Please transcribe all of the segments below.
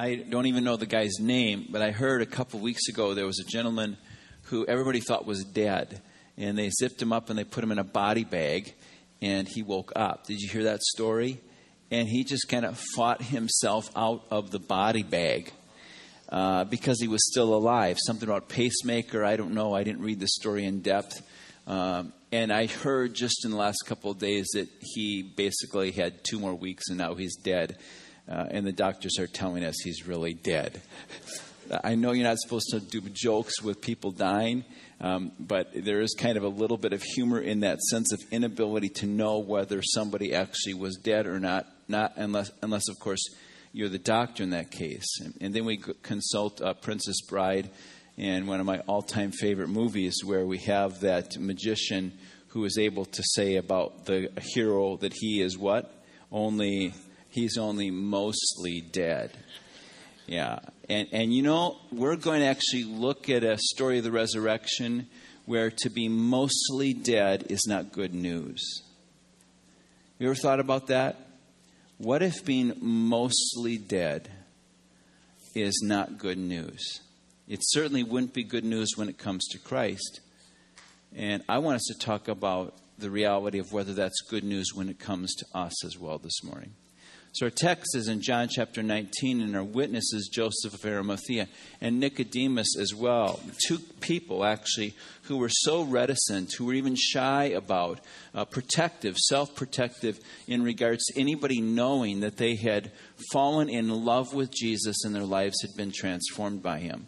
I don't even know the guy's name, but I heard a couple weeks ago there was a gentleman who everybody thought was dead, and they zipped him up and they put him in a body bag, and he woke up. Did you hear that story? And he just kind of fought himself out of the body bag uh, because he was still alive. Something about pacemaker, I don't know. I didn't read the story in depth. Um, and I heard just in the last couple of days that he basically had two more weeks and now he's dead. Uh, and the doctors are telling us he's really dead. I know you're not supposed to do jokes with people dying, um, but there is kind of a little bit of humor in that sense of inability to know whether somebody actually was dead or not. Not unless, unless of course, you're the doctor in that case. And, and then we consult uh, Princess Bride and one of my all-time favorite movies where we have that magician who is able to say about the hero that he is what? Only he's only mostly dead. Yeah. And and you know, we're going to actually look at a story of the resurrection where to be mostly dead is not good news. You ever thought about that? What if being mostly dead is not good news? It certainly wouldn't be good news when it comes to Christ. And I want us to talk about the reality of whether that's good news when it comes to us as well this morning. So our text is in John chapter 19, and our witness is Joseph of Arimathea and Nicodemus as well. Two people, actually, who were so reticent, who were even shy about, uh, protective, self protective in regards to anybody knowing that they had fallen in love with Jesus and their lives had been transformed by him.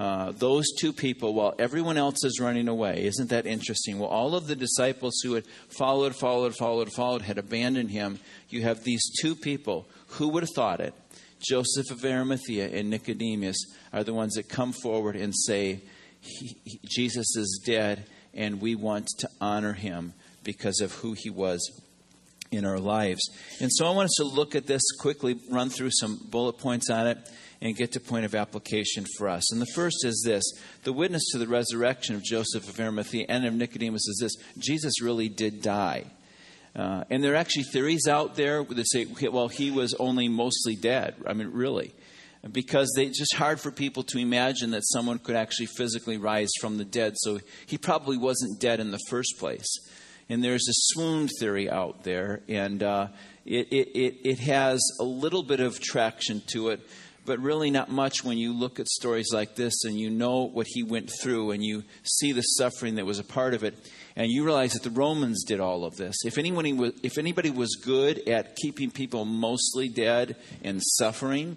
Uh, those two people while everyone else is running away. Isn't that interesting? Well, all of the disciples who had followed, followed, followed, followed had abandoned him. You have these two people. Who would have thought it? Joseph of Arimathea and Nicodemus are the ones that come forward and say, he, he, Jesus is dead, and we want to honor him because of who he was in our lives. And so I want us to look at this quickly, run through some bullet points on it and get to point of application for us. And the first is this the witness to the resurrection of Joseph of Arimathea and of Nicodemus is this Jesus really did die. Uh, and there are actually theories out there that say, well, he was only mostly dead. I mean, really. Because it's just hard for people to imagine that someone could actually physically rise from the dead. So he probably wasn't dead in the first place. And there's a swoon theory out there, and uh, it, it, it has a little bit of traction to it but really not much when you look at stories like this and you know what he went through and you see the suffering that was a part of it and you realize that the Romans did all of this. If anybody was, if anybody was good at keeping people mostly dead and suffering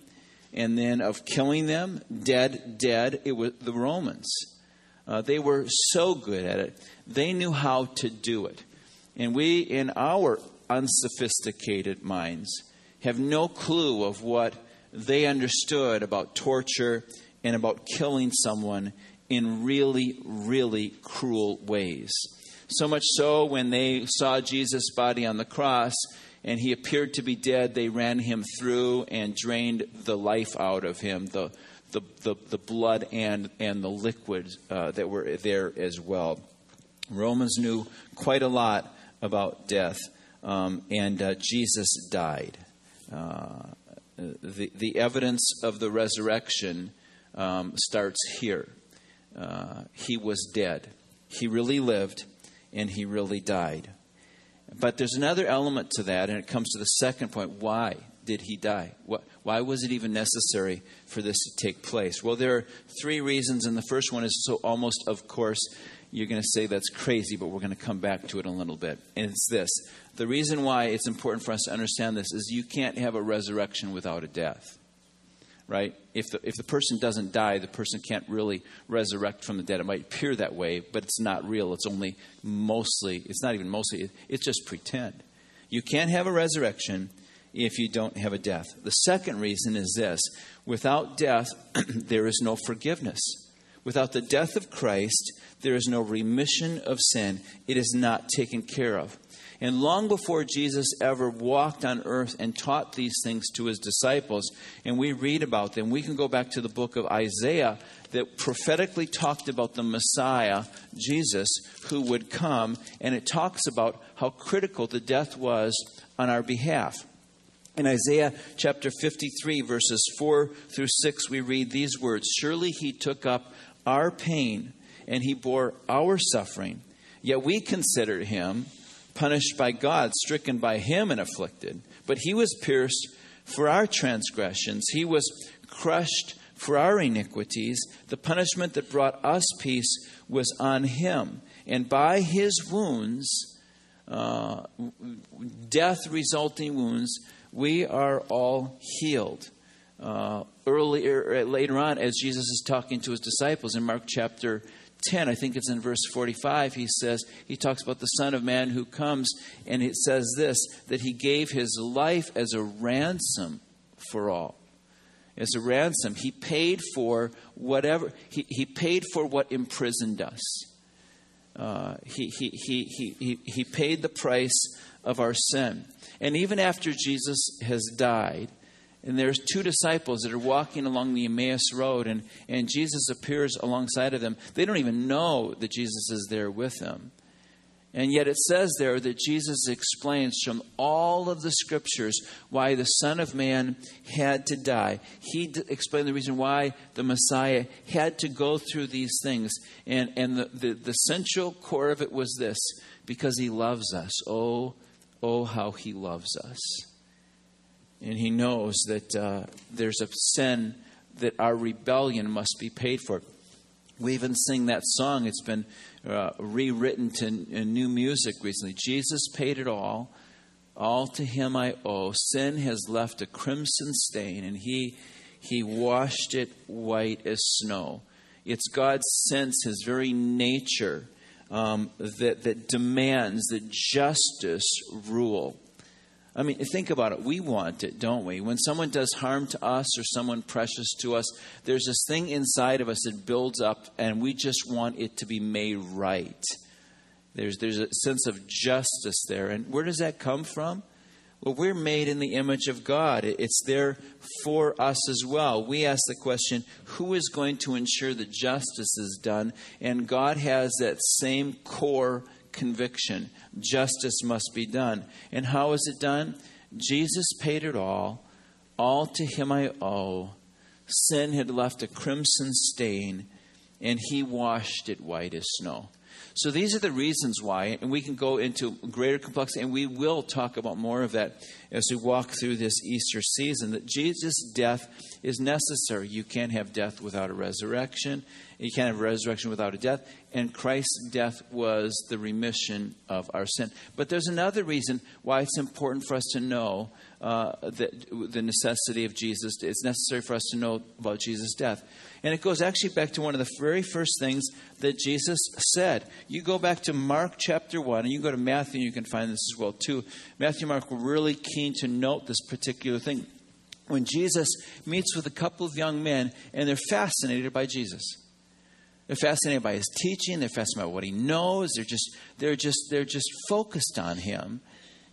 and then of killing them, dead, dead, it was the Romans. Uh, they were so good at it. They knew how to do it. And we, in our unsophisticated minds, have no clue of what they understood about torture and about killing someone in really, really cruel ways. So much so, when they saw Jesus' body on the cross and he appeared to be dead, they ran him through and drained the life out of him, the, the, the, the blood and, and the liquids uh, that were there as well. Romans knew quite a lot about death, um, and uh, Jesus died. Uh, the, the evidence of the resurrection um, starts here. Uh, he was dead. He really lived, and he really died. But there's another element to that, and it comes to the second point. Why did he die? What, why was it even necessary for this to take place? Well, there are three reasons, and the first one is so almost, of course, you're going to say that's crazy, but we're going to come back to it in a little bit. And it's this the reason why it's important for us to understand this is you can't have a resurrection without a death. Right? If the, if the person doesn't die, the person can't really resurrect from the dead. It might appear that way, but it's not real. It's only mostly, it's not even mostly, it's just pretend. You can't have a resurrection if you don't have a death. The second reason is this without death, there is no forgiveness. Without the death of Christ, there is no remission of sin. It is not taken care of. And long before Jesus ever walked on earth and taught these things to his disciples, and we read about them, we can go back to the book of Isaiah that prophetically talked about the Messiah, Jesus, who would come, and it talks about how critical the death was on our behalf. In Isaiah chapter 53, verses 4 through 6, we read these words Surely he took up our pain and he bore our suffering. Yet we considered him punished by God, stricken by him, and afflicted. But he was pierced for our transgressions, he was crushed for our iniquities. The punishment that brought us peace was on him. And by his wounds, uh, death resulting wounds, we are all healed. Uh, earlier, uh, later on, as Jesus is talking to his disciples in Mark chapter 10, I think it's in verse 45, he says, he talks about the Son of Man who comes, and it says this that he gave his life as a ransom for all. As a ransom. He paid for whatever, he, he paid for what imprisoned us. Uh, he, he, he, he, he paid the price of our sin. And even after Jesus has died, and there's two disciples that are walking along the Emmaus Road, and, and Jesus appears alongside of them. They don't even know that Jesus is there with them. And yet it says there that Jesus explains from all of the scriptures why the Son of Man had to die. He d- explained the reason why the Messiah had to go through these things. And, and the, the, the central core of it was this because he loves us. Oh, oh, how he loves us. And he knows that uh, there's a sin that our rebellion must be paid for. We even sing that song. It's been uh, rewritten to new music recently. Jesus paid it all. All to him I owe. Sin has left a crimson stain, and he, he washed it white as snow. It's God's sense, his very nature, um, that, that demands that justice rule. I mean, think about it. We want it, don't we? When someone does harm to us or someone precious to us, there's this thing inside of us that builds up, and we just want it to be made right. There's, there's a sense of justice there. And where does that come from? Well, we're made in the image of God. It's there for us as well. We ask the question who is going to ensure that justice is done? And God has that same core conviction. Justice must be done. And how is it done? Jesus paid it all. All to him I owe. Sin had left a crimson stain, and he washed it white as snow. So these are the reasons why, and we can go into greater complexity, and we will talk about more of that as we walk through this Easter season. That Jesus' death is necessary. You can't have death without a resurrection. You can't have resurrection without a death. And Christ's death was the remission of our sin. But there's another reason why it's important for us to know uh, that the necessity of Jesus. It's necessary for us to know about Jesus' death. And it goes actually back to one of the very first things that Jesus said. You go back to Mark chapter 1, and you go to Matthew, and you can find this as well, too. Matthew and Mark were really keen to note this particular thing. When Jesus meets with a couple of young men, and they're fascinated by Jesus. They're fascinated by his teaching, they're fascinated by what he knows, they're just, they're just, they're just focused on him.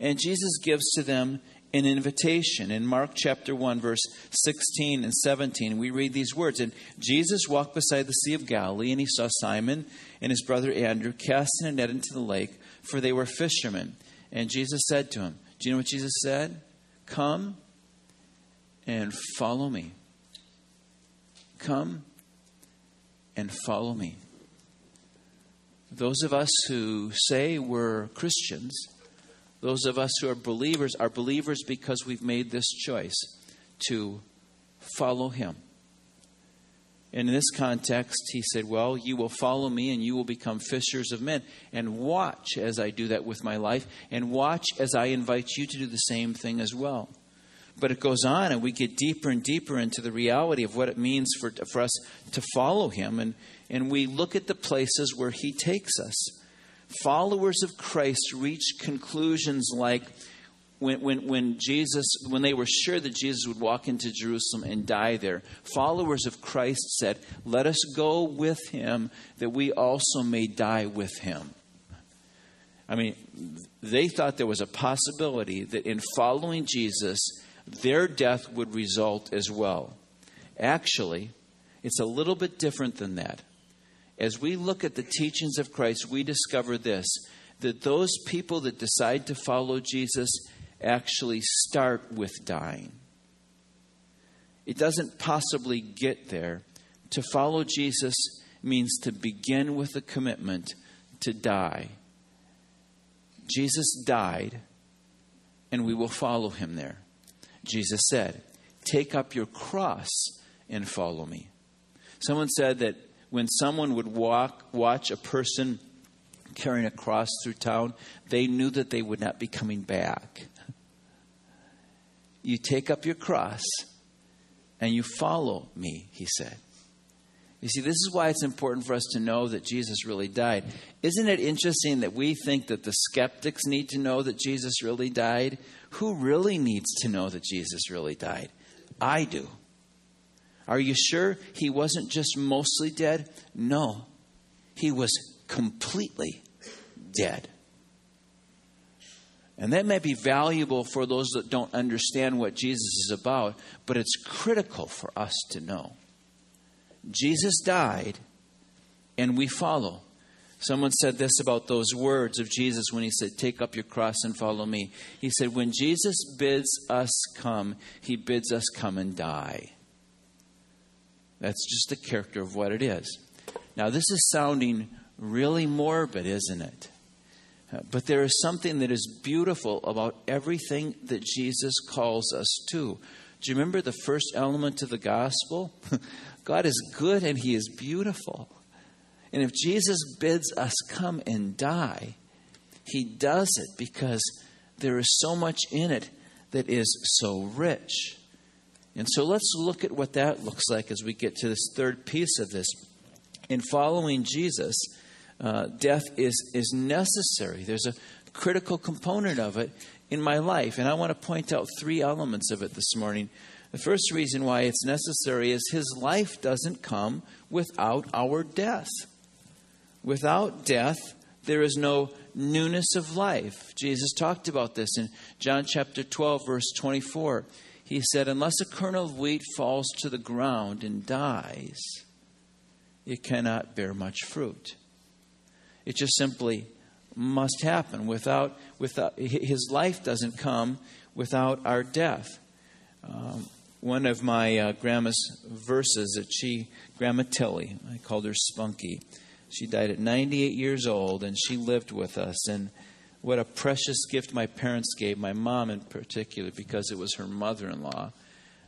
And Jesus gives to them an invitation. In Mark chapter 1, verse 16 and 17, we read these words And Jesus walked beside the Sea of Galilee, and he saw Simon and his brother Andrew casting a net into the lake, for they were fishermen. And Jesus said to him, Do you know what Jesus said? Come and follow me. Come and follow me. Those of us who say we're Christians, those of us who are believers are believers because we've made this choice to follow him. And in this context, he said, Well, you will follow me and you will become fishers of men. And watch as I do that with my life, and watch as I invite you to do the same thing as well. But it goes on, and we get deeper and deeper into the reality of what it means for, for us to follow him. And, and we look at the places where he takes us followers of Christ reach conclusions like when, when, when Jesus, when they were sure that Jesus would walk into Jerusalem and die there, followers of Christ said, Let us go with him that we also may die with him. I mean, they thought there was a possibility that in following Jesus, their death would result as well. Actually, it's a little bit different than that as we look at the teachings of Christ, we discover this that those people that decide to follow Jesus actually start with dying. It doesn't possibly get there. To follow Jesus means to begin with a commitment to die. Jesus died, and we will follow him there. Jesus said, Take up your cross and follow me. Someone said that when someone would walk, watch a person carrying a cross through town, they knew that they would not be coming back. You take up your cross and you follow me, he said. You see, this is why it's important for us to know that Jesus really died. Isn't it interesting that we think that the skeptics need to know that Jesus really died? Who really needs to know that Jesus really died? I do. Are you sure he wasn't just mostly dead? No, he was completely dead. And that may be valuable for those that don't understand what Jesus is about, but it's critical for us to know. Jesus died, and we follow. Someone said this about those words of Jesus when he said, Take up your cross and follow me. He said, When Jesus bids us come, he bids us come and die. That's just the character of what it is. Now, this is sounding really morbid, isn't it? Uh, but there is something that is beautiful about everything that Jesus calls us to. Do you remember the first element of the gospel? God is good and he is beautiful. And if Jesus bids us come and die, he does it because there is so much in it that is so rich. And so let's look at what that looks like as we get to this third piece of this. In following Jesus, uh, death is, is necessary. There's a critical component of it in my life. And I want to point out three elements of it this morning. The first reason why it's necessary is his life doesn't come without our death. Without death, there is no newness of life. Jesus talked about this in John chapter 12, verse 24. He said, Unless a kernel of wheat falls to the ground and dies, it cannot bear much fruit. It just simply must happen. Without, without his life doesn't come without our death. Um, one of my uh, grandma's verses that she, Grandma Tilly, I called her Spunky. She died at 98 years old, and she lived with us. And what a precious gift my parents gave, my mom in particular, because it was her mother in law.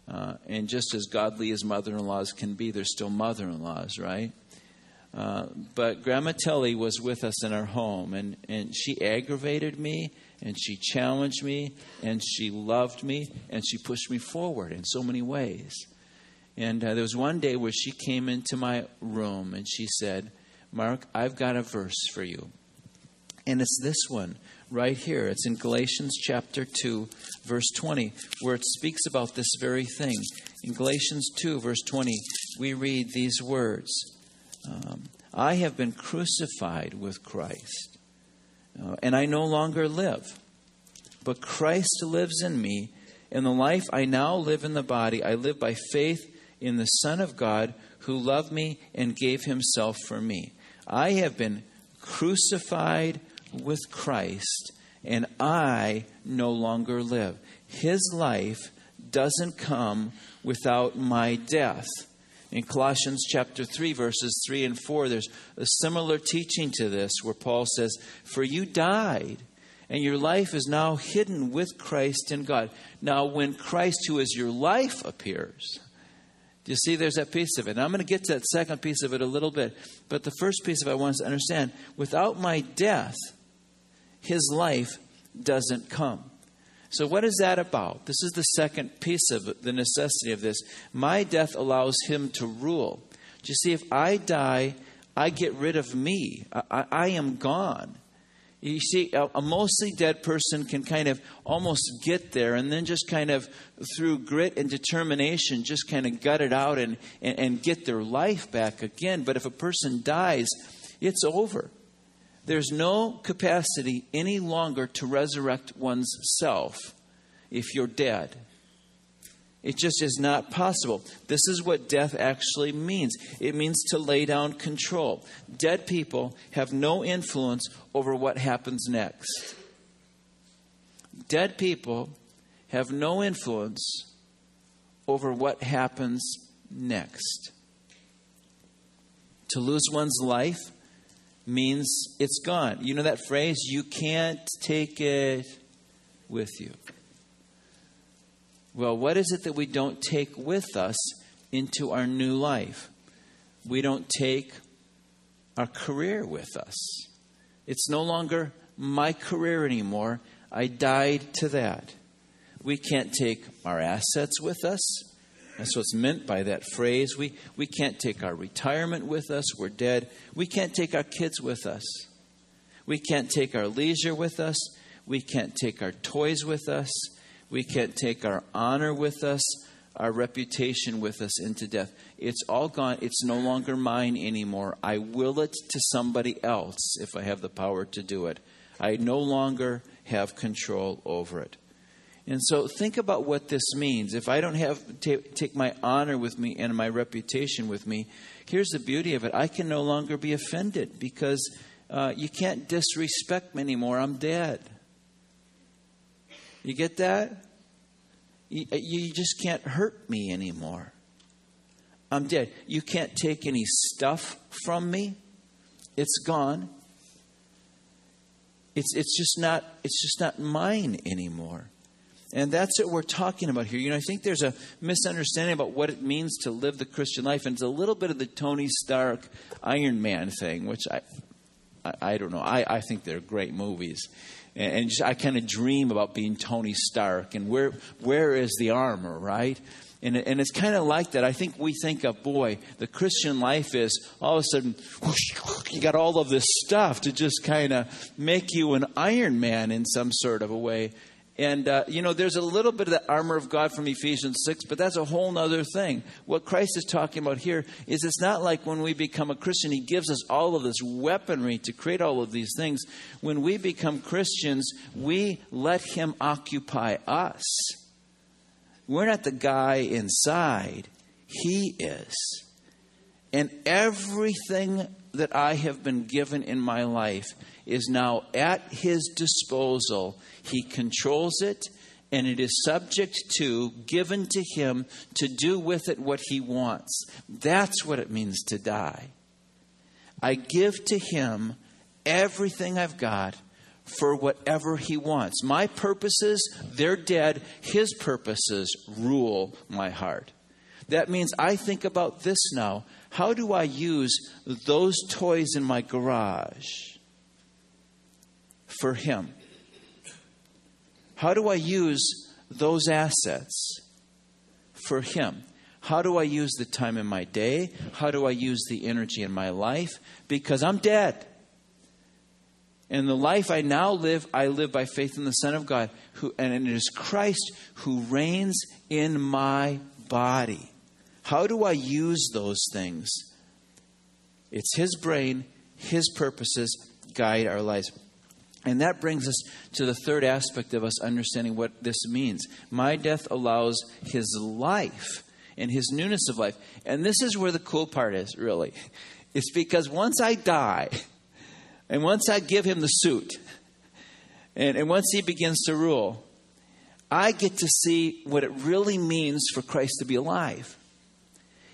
Uh, and just as godly as mother in laws can be, they're still mother in laws, right? Uh, but Grandma Telly was with us in our home, and, and she aggravated me, and she challenged me, and she loved me, and she pushed me forward in so many ways. And uh, there was one day where she came into my room and she said, Mark, I've got a verse for you. And it's this one right here. It's in Galatians chapter 2, verse 20, where it speaks about this very thing. In Galatians 2, verse 20, we read these words um, I have been crucified with Christ, uh, and I no longer live, but Christ lives in me. In the life I now live in the body, I live by faith in the Son of God who loved me and gave himself for me. I have been crucified with Christ, and I no longer live. His life doesn't come without my death. In Colossians chapter 3, verses 3 and 4, there's a similar teaching to this where Paul says, For you died, and your life is now hidden with Christ in God. Now, when Christ, who is your life, appears, do you see there's that piece of it? I'm going to get to that second piece of it a little bit. But the first piece of it I want us to understand without my death, his life doesn't come. So, what is that about? This is the second piece of the necessity of this. My death allows him to rule. Do you see, if I die, I get rid of me, I, I am gone. You see, a, a, mostly dead person can kind of almost get there and then just kind of through grit and determination just kind of gut it out and, and, and get their life back again. But if a person dies, it's over. There's no capacity any longer to resurrect one's self if you're dead. It just is not possible. This is what death actually means it means to lay down control. Dead people have no influence over what happens next. Dead people have no influence over what happens next. To lose one's life means it's gone. You know that phrase, you can't take it with you. Well, what is it that we don't take with us into our new life? We don't take our career with us. It's no longer my career anymore. I died to that. We can't take our assets with us. That's what's meant by that phrase. We, we can't take our retirement with us. We're dead. We can't take our kids with us. We can't take our leisure with us. We can't take our toys with us. We can't take our honor with us, our reputation with us into death. It's all gone. It's no longer mine anymore. I will it to somebody else if I have the power to do it. I no longer have control over it. And so think about what this means. If I don't have t- take my honor with me and my reputation with me, here's the beauty of it. I can no longer be offended because uh, you can't disrespect me anymore. I'm dead. You get that? You, you just can't hurt me anymore. I'm dead. You can't take any stuff from me. It's gone. It's, it's just not it's just not mine anymore. And that's what we're talking about here. You know, I think there's a misunderstanding about what it means to live the Christian life, and it's a little bit of the Tony Stark Iron Man thing, which I, I, I don't know. I, I think they're great movies, and, and just, I kind of dream about being Tony Stark and where where is the armor, right? And, and it's kind of like that. I think we think of, boy, the Christian life is all of a sudden, whoosh, you got all of this stuff to just kind of make you an Iron Man in some sort of a way. And, uh, you know, there's a little bit of the armor of God from Ephesians 6, but that's a whole other thing. What Christ is talking about here is it's not like when we become a Christian, He gives us all of this weaponry to create all of these things. When we become Christians, we let Him occupy us. We're not the guy inside, He is. And everything that I have been given in my life is now at His disposal he controls it, and it is subject to, given to Him to do with it what He wants. That's what it means to die. I give to Him everything I've got for whatever He wants. My purposes, they're dead. His purposes rule my heart. That means I think about this now. How do I use those toys in my garage for Him? How do I use those assets for Him? How do I use the time in my day? How do I use the energy in my life? Because I'm dead. And the life I now live, I live by faith in the Son of God, who, and it is Christ who reigns in my body. How do I use those things? It's His brain, His purposes guide our lives. And that brings us to the third aspect of us understanding what this means. My death allows his life and his newness of life. And this is where the cool part is, really. It's because once I die, and once I give him the suit, and, and once he begins to rule, I get to see what it really means for Christ to be alive.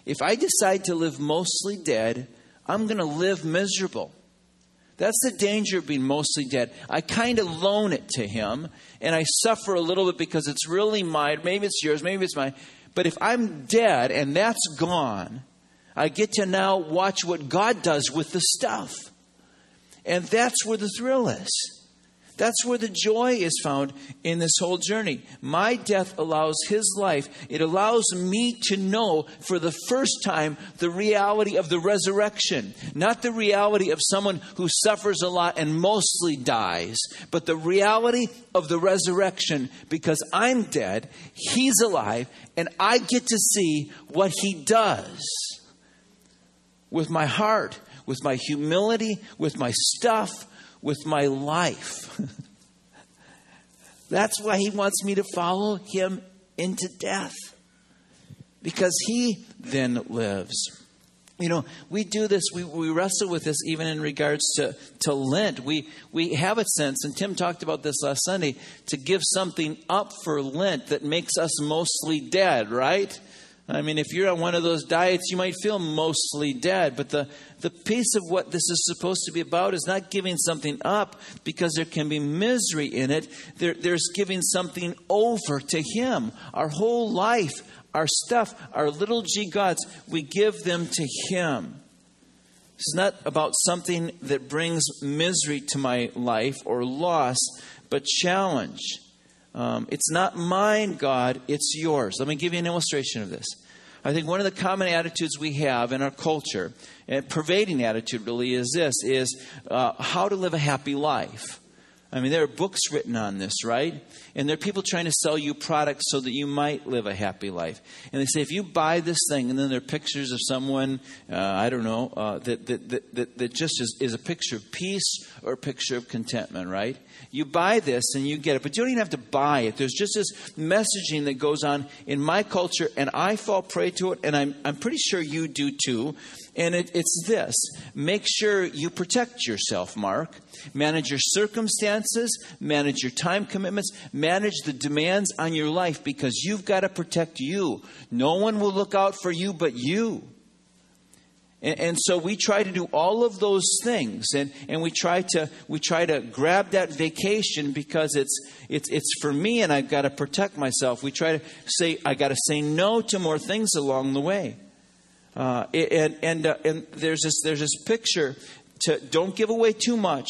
If I decide to live mostly dead, I'm going to live miserable. That's the danger of being mostly dead. I kind of loan it to him and I suffer a little bit because it's really mine. Maybe it's yours, maybe it's mine. But if I'm dead and that's gone, I get to now watch what God does with the stuff. And that's where the thrill is. That's where the joy is found in this whole journey. My death allows his life. It allows me to know for the first time the reality of the resurrection. Not the reality of someone who suffers a lot and mostly dies, but the reality of the resurrection because I'm dead, he's alive, and I get to see what he does with my heart, with my humility, with my stuff, with my life. That's why he wants me to follow him into death. Because he then lives. You know, we do this, we, we wrestle with this even in regards to, to Lent. We, we have a sense, and Tim talked about this last Sunday, to give something up for Lent that makes us mostly dead, right? I mean, if you're on one of those diets, you might feel mostly dead. But the, the piece of what this is supposed to be about is not giving something up because there can be misery in it. There, there's giving something over to Him. Our whole life, our stuff, our little g gods, we give them to Him. It's not about something that brings misery to my life or loss, but challenge. Um, it's not mine, God, it's yours. Let me give you an illustration of this. I think one of the common attitudes we have in our culture, and pervading attitude really is this, is uh, how to live a happy life. I mean, there are books written on this, right? And there are people trying to sell you products so that you might live a happy life. And they say, if you buy this thing, and then there are pictures of someone, uh, I don't know, uh, that, that, that, that, just is, is a picture of peace or a picture of contentment, right? You buy this and you get it, but you don't even have to buy it. There's just this messaging that goes on in my culture, and I fall prey to it, and I'm, I'm pretty sure you do too. And it, it's this make sure you protect yourself, Mark. Manage your circumstances, manage your time commitments, manage the demands on your life because you've got to protect you. No one will look out for you but you. And, and, so we try to do all of those things, and, and we try to we try to grab that vacation because it's it's it's for me, and I've got to protect myself. We try to say I got to say no to more things along the way. Uh, and and uh, and there's this there's this picture to don't give away too much.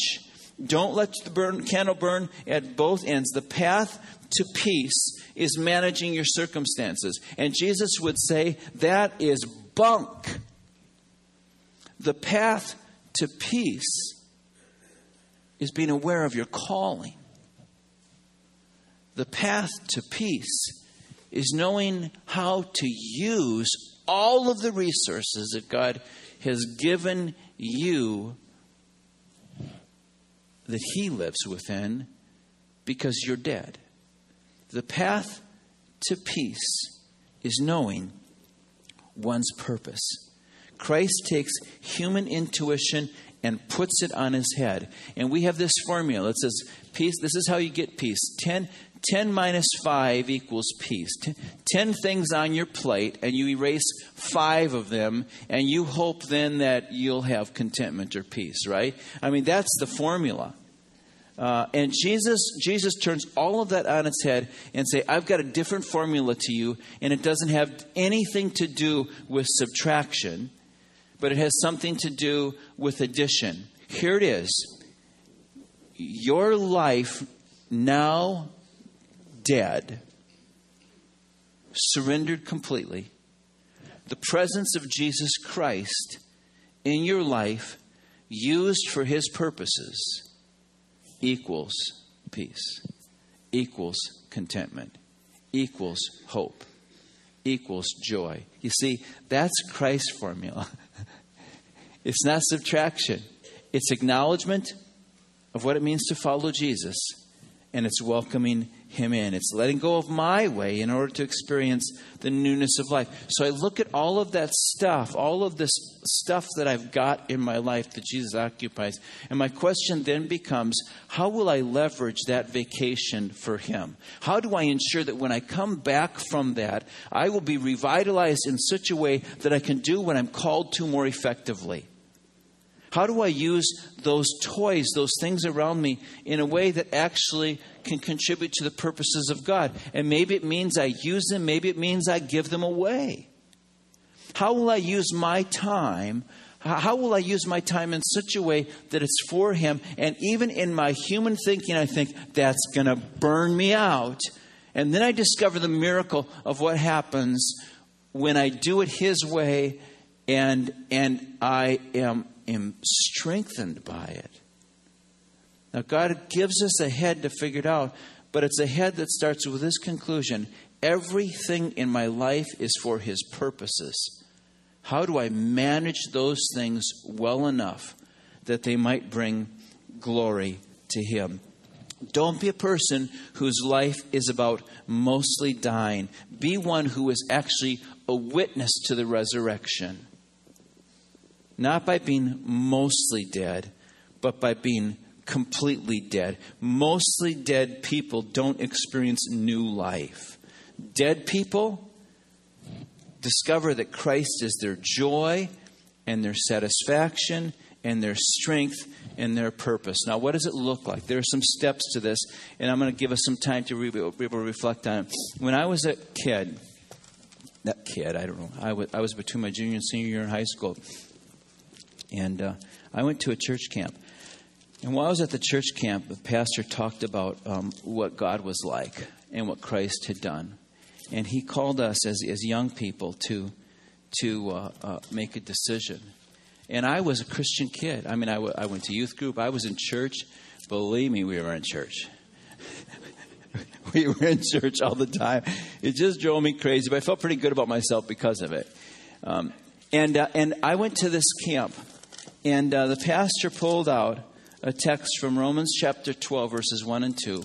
Don't let the burn, candle burn at both ends. The path to peace is managing your circumstances. And Jesus would say that is bunk. The path to peace is being aware of your calling. The path to peace is knowing how to use all of the resources that God has given you that He lives within because you're dead. The path to peace is knowing one's purpose. Christ takes human intuition and puts it on his head. And we have this formula. It says, peace, this is how you get peace. 10, 10 minus 5 equals peace. 10, 10 things on your plate, and you erase five of them, and you hope then that you'll have contentment or peace, right? I mean, that's the formula. Uh, and Jesus, Jesus turns all of that on its head and say, "I've got a different formula to you, and it doesn't have anything to do with subtraction, but it has something to do with addition." Here it is: your life now dead, surrendered completely, the presence of Jesus Christ in your life, used for His purposes, equals peace, equals contentment, equals hope, equals joy. You see, that's Christ's formula. it's not subtraction, it's acknowledgement of what it means to follow Jesus, and it's welcoming him in. It's letting go of my way in order to experience the newness of life. So I look at all of that stuff, all of this stuff that I've got in my life that Jesus occupies. And my question then becomes how will I leverage that vacation for Him? How do I ensure that when I come back from that, I will be revitalized in such a way that I can do what I'm called to more effectively? How do I use those toys, those things around me, in a way that actually can contribute to the purposes of God? And maybe it means I use them, maybe it means I give them away. How will I use my time? How will I use my time in such a way that it's for Him? And even in my human thinking, I think that's going to burn me out. And then I discover the miracle of what happens when I do it His way and, and I am am strengthened by it. Now, God gives us a head to figure it out, but it's a head that starts with this conclusion everything in my life is for His purposes. How do I manage those things well enough that they might bring glory to Him? Don't be a person whose life is about mostly dying. Be one who is actually a witness to the resurrection. not by being mostly dead, but by being completely dead. Mostly dead people don't experience new life. Dead people discover that Christ is their joy and their satisfaction and their strength and their purpose. Now, what does it look like? There are some steps to this, and I'm going to give us some time to reflect on it. When I was a kid, that kid, I don't know, I was, I was between my junior and senior year in high school, and uh, I went to a church camp. And while I was at the church camp, the pastor talked about um, what God was like and what Christ had done. And he called us as, as young people to, to uh, uh, make a decision. And I was a Christian kid. I mean, I, w- I went to youth group, I was in church. Believe me, we were in church. we were in church all the time. It just drove me crazy, but I felt pretty good about myself because of it. Um, and, uh, and I went to this camp, and uh, the pastor pulled out a text from Romans chapter 12, verses 1 and 2.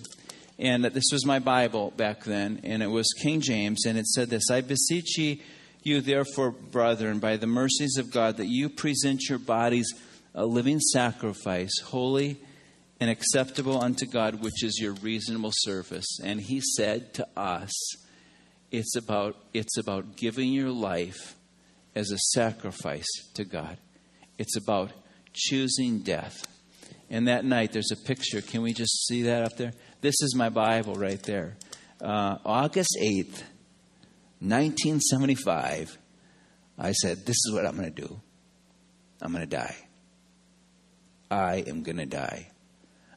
And this was my Bible back then, and it was King James, and it said this I beseech ye, you therefore, brethren, by the mercies of God, that you present your bodies a living sacrifice, holy and acceptable unto God, which is your reasonable service. And he said to us, it's about, it's about giving your life as a sacrifice to God. It's about choosing death. And that night, there's a picture. Can we just see that up there? This is my Bible right there. Uh, August 8th, 1975, I said, This is what I'm going to do. I'm going to die. I am going to die.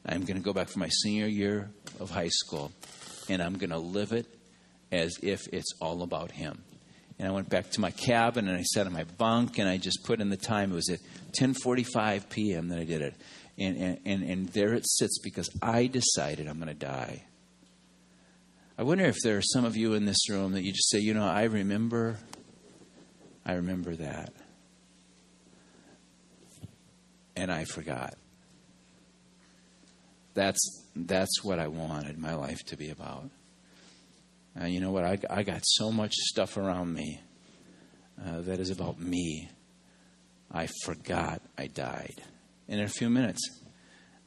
I'm going to go back for my senior year of high school, and I'm going to live it as if it's all about Him. And I went back to my cabin and I sat on my bunk and I just put in the time. It was at 10:45 p.m. that I did it, and, and and there it sits because I decided I'm going to die. I wonder if there are some of you in this room that you just say, you know, I remember, I remember that, and I forgot. That's that's what I wanted my life to be about. Uh, you know what? I, I got so much stuff around me uh, that is about me. I forgot I died. In a few minutes,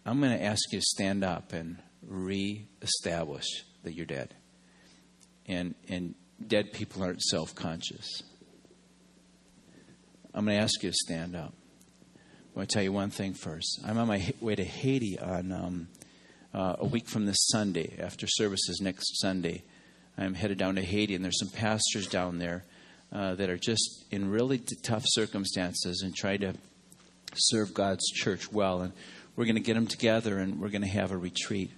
I'm going to ask you to stand up and reestablish that you're dead. And, and dead people aren't self conscious. I'm going to ask you to stand up. I want to tell you one thing first. I'm on my way to Haiti on um, uh, a week from this Sunday, after services next Sunday. I'm headed down to Haiti, and there's some pastors down there uh, that are just in really tough circumstances and try to serve God's church well. And we're going to get them together, and we're going to have a retreat.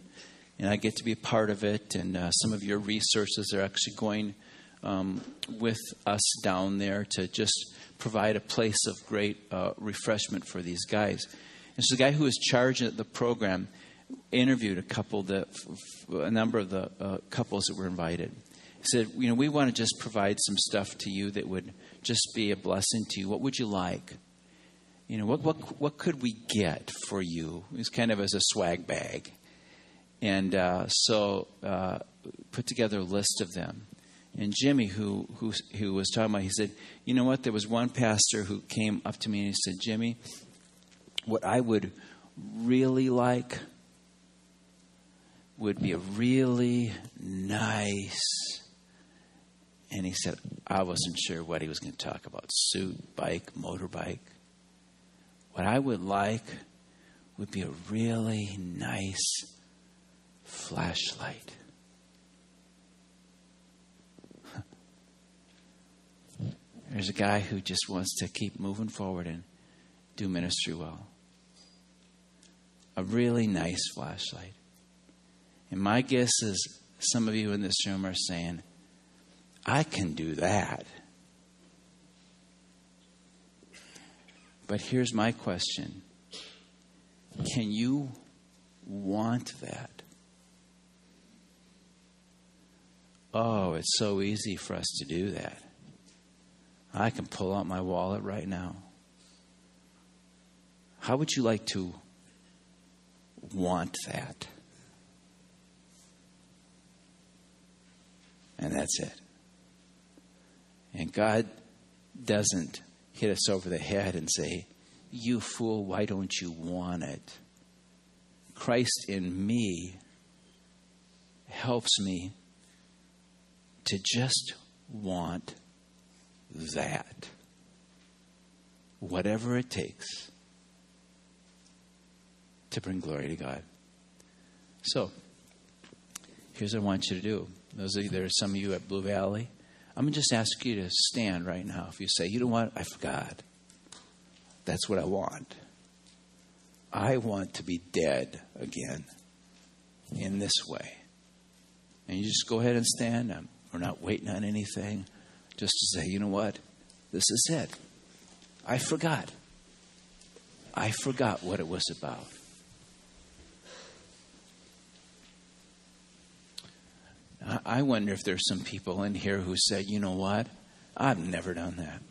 And I get to be a part of it, and uh, some of your resources are actually going um, with us down there to just provide a place of great uh, refreshment for these guys. And so the guy who was charging the program interviewed a couple that a number of the uh, couples that were invited. He said, "You know, we want to just provide some stuff to you that would just be a blessing to you. What would you like? You know, what what what could we get for you? It was kind of as a swag bag." And uh, so, uh, put together a list of them. And Jimmy, who, who, who was talking about, he said, You know what? There was one pastor who came up to me and he said, Jimmy, what I would really like would be a really nice. And he said, I wasn't sure what he was going to talk about suit, bike, motorbike. What I would like would be a really nice flashlight. There's a guy who just wants to keep moving forward and do ministry well. A really nice flashlight. And my guess is some of you in this room are saying, I can do that. But here's my question Can you want that? Oh, it's so easy for us to do that. I can pull out my wallet right now. How would you like to want that? And that's it. And God doesn't hit us over the head and say, You fool, why don't you want it? Christ in me helps me to just want that. Whatever it takes to bring glory to God. So, here's what I want you to do. Those of you, there are some of you at Blue Valley. I'm going to just ask you to stand right now. If you say, you know what, I forgot. That's what I want. I want to be dead again in this way. And you just go ahead and stand. I'm, we're not waiting on anything. Just to say, you know what? This is it. I forgot. I forgot what it was about. I wonder if there's some people in here who say, you know what? I've never done that.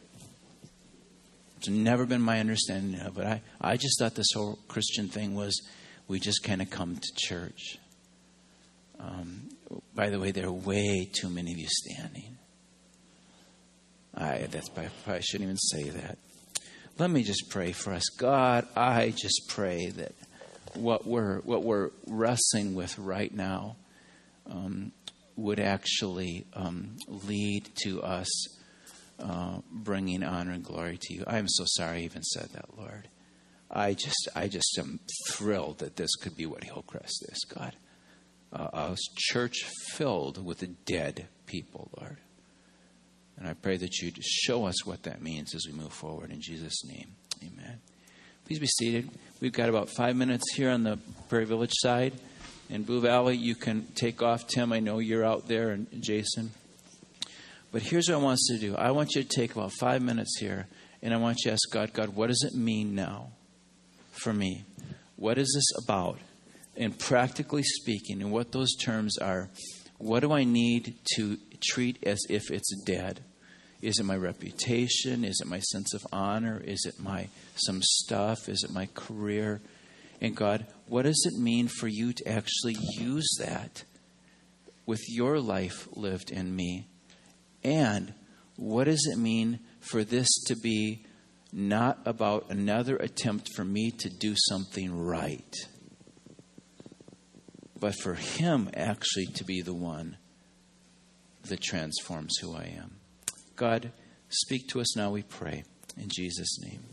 It's never been my understanding of it. I, I just thought this whole Christian thing was we just kind of come to church. Um, by the way, there are way too many of you standing. I, that's, I shouldn't even say that. Let me just pray for us. God, I just pray that what we're, what we're wrestling with right now um, would actually um, lead to us uh, bringing honor and glory to you. I am so sorry I even said that, Lord. I just, I just am thrilled that this could be what Hillcrest is, God. Uh, a church filled with dead people, Lord. And I pray that you'd show us what that means as we move forward. In Jesus' name, amen. Please be seated. We've got about five minutes here on the Prairie Village side. In Blue Valley, you can take off, Tim. I know you're out there, and Jason. But here's what I want us to do I want you to take about five minutes here, and I want you to ask God, God, what does it mean now for me? What is this about? And practically speaking, and what those terms are, what do I need to treat as if it's dead? Is it my reputation? Is it my sense of honor? Is it my some stuff? Is it my career? And God, what does it mean for you to actually use that with your life lived in me? And what does it mean for this to be not about another attempt for me to do something right, but for Him actually to be the one that transforms who I am? God, speak to us now, we pray. In Jesus' name.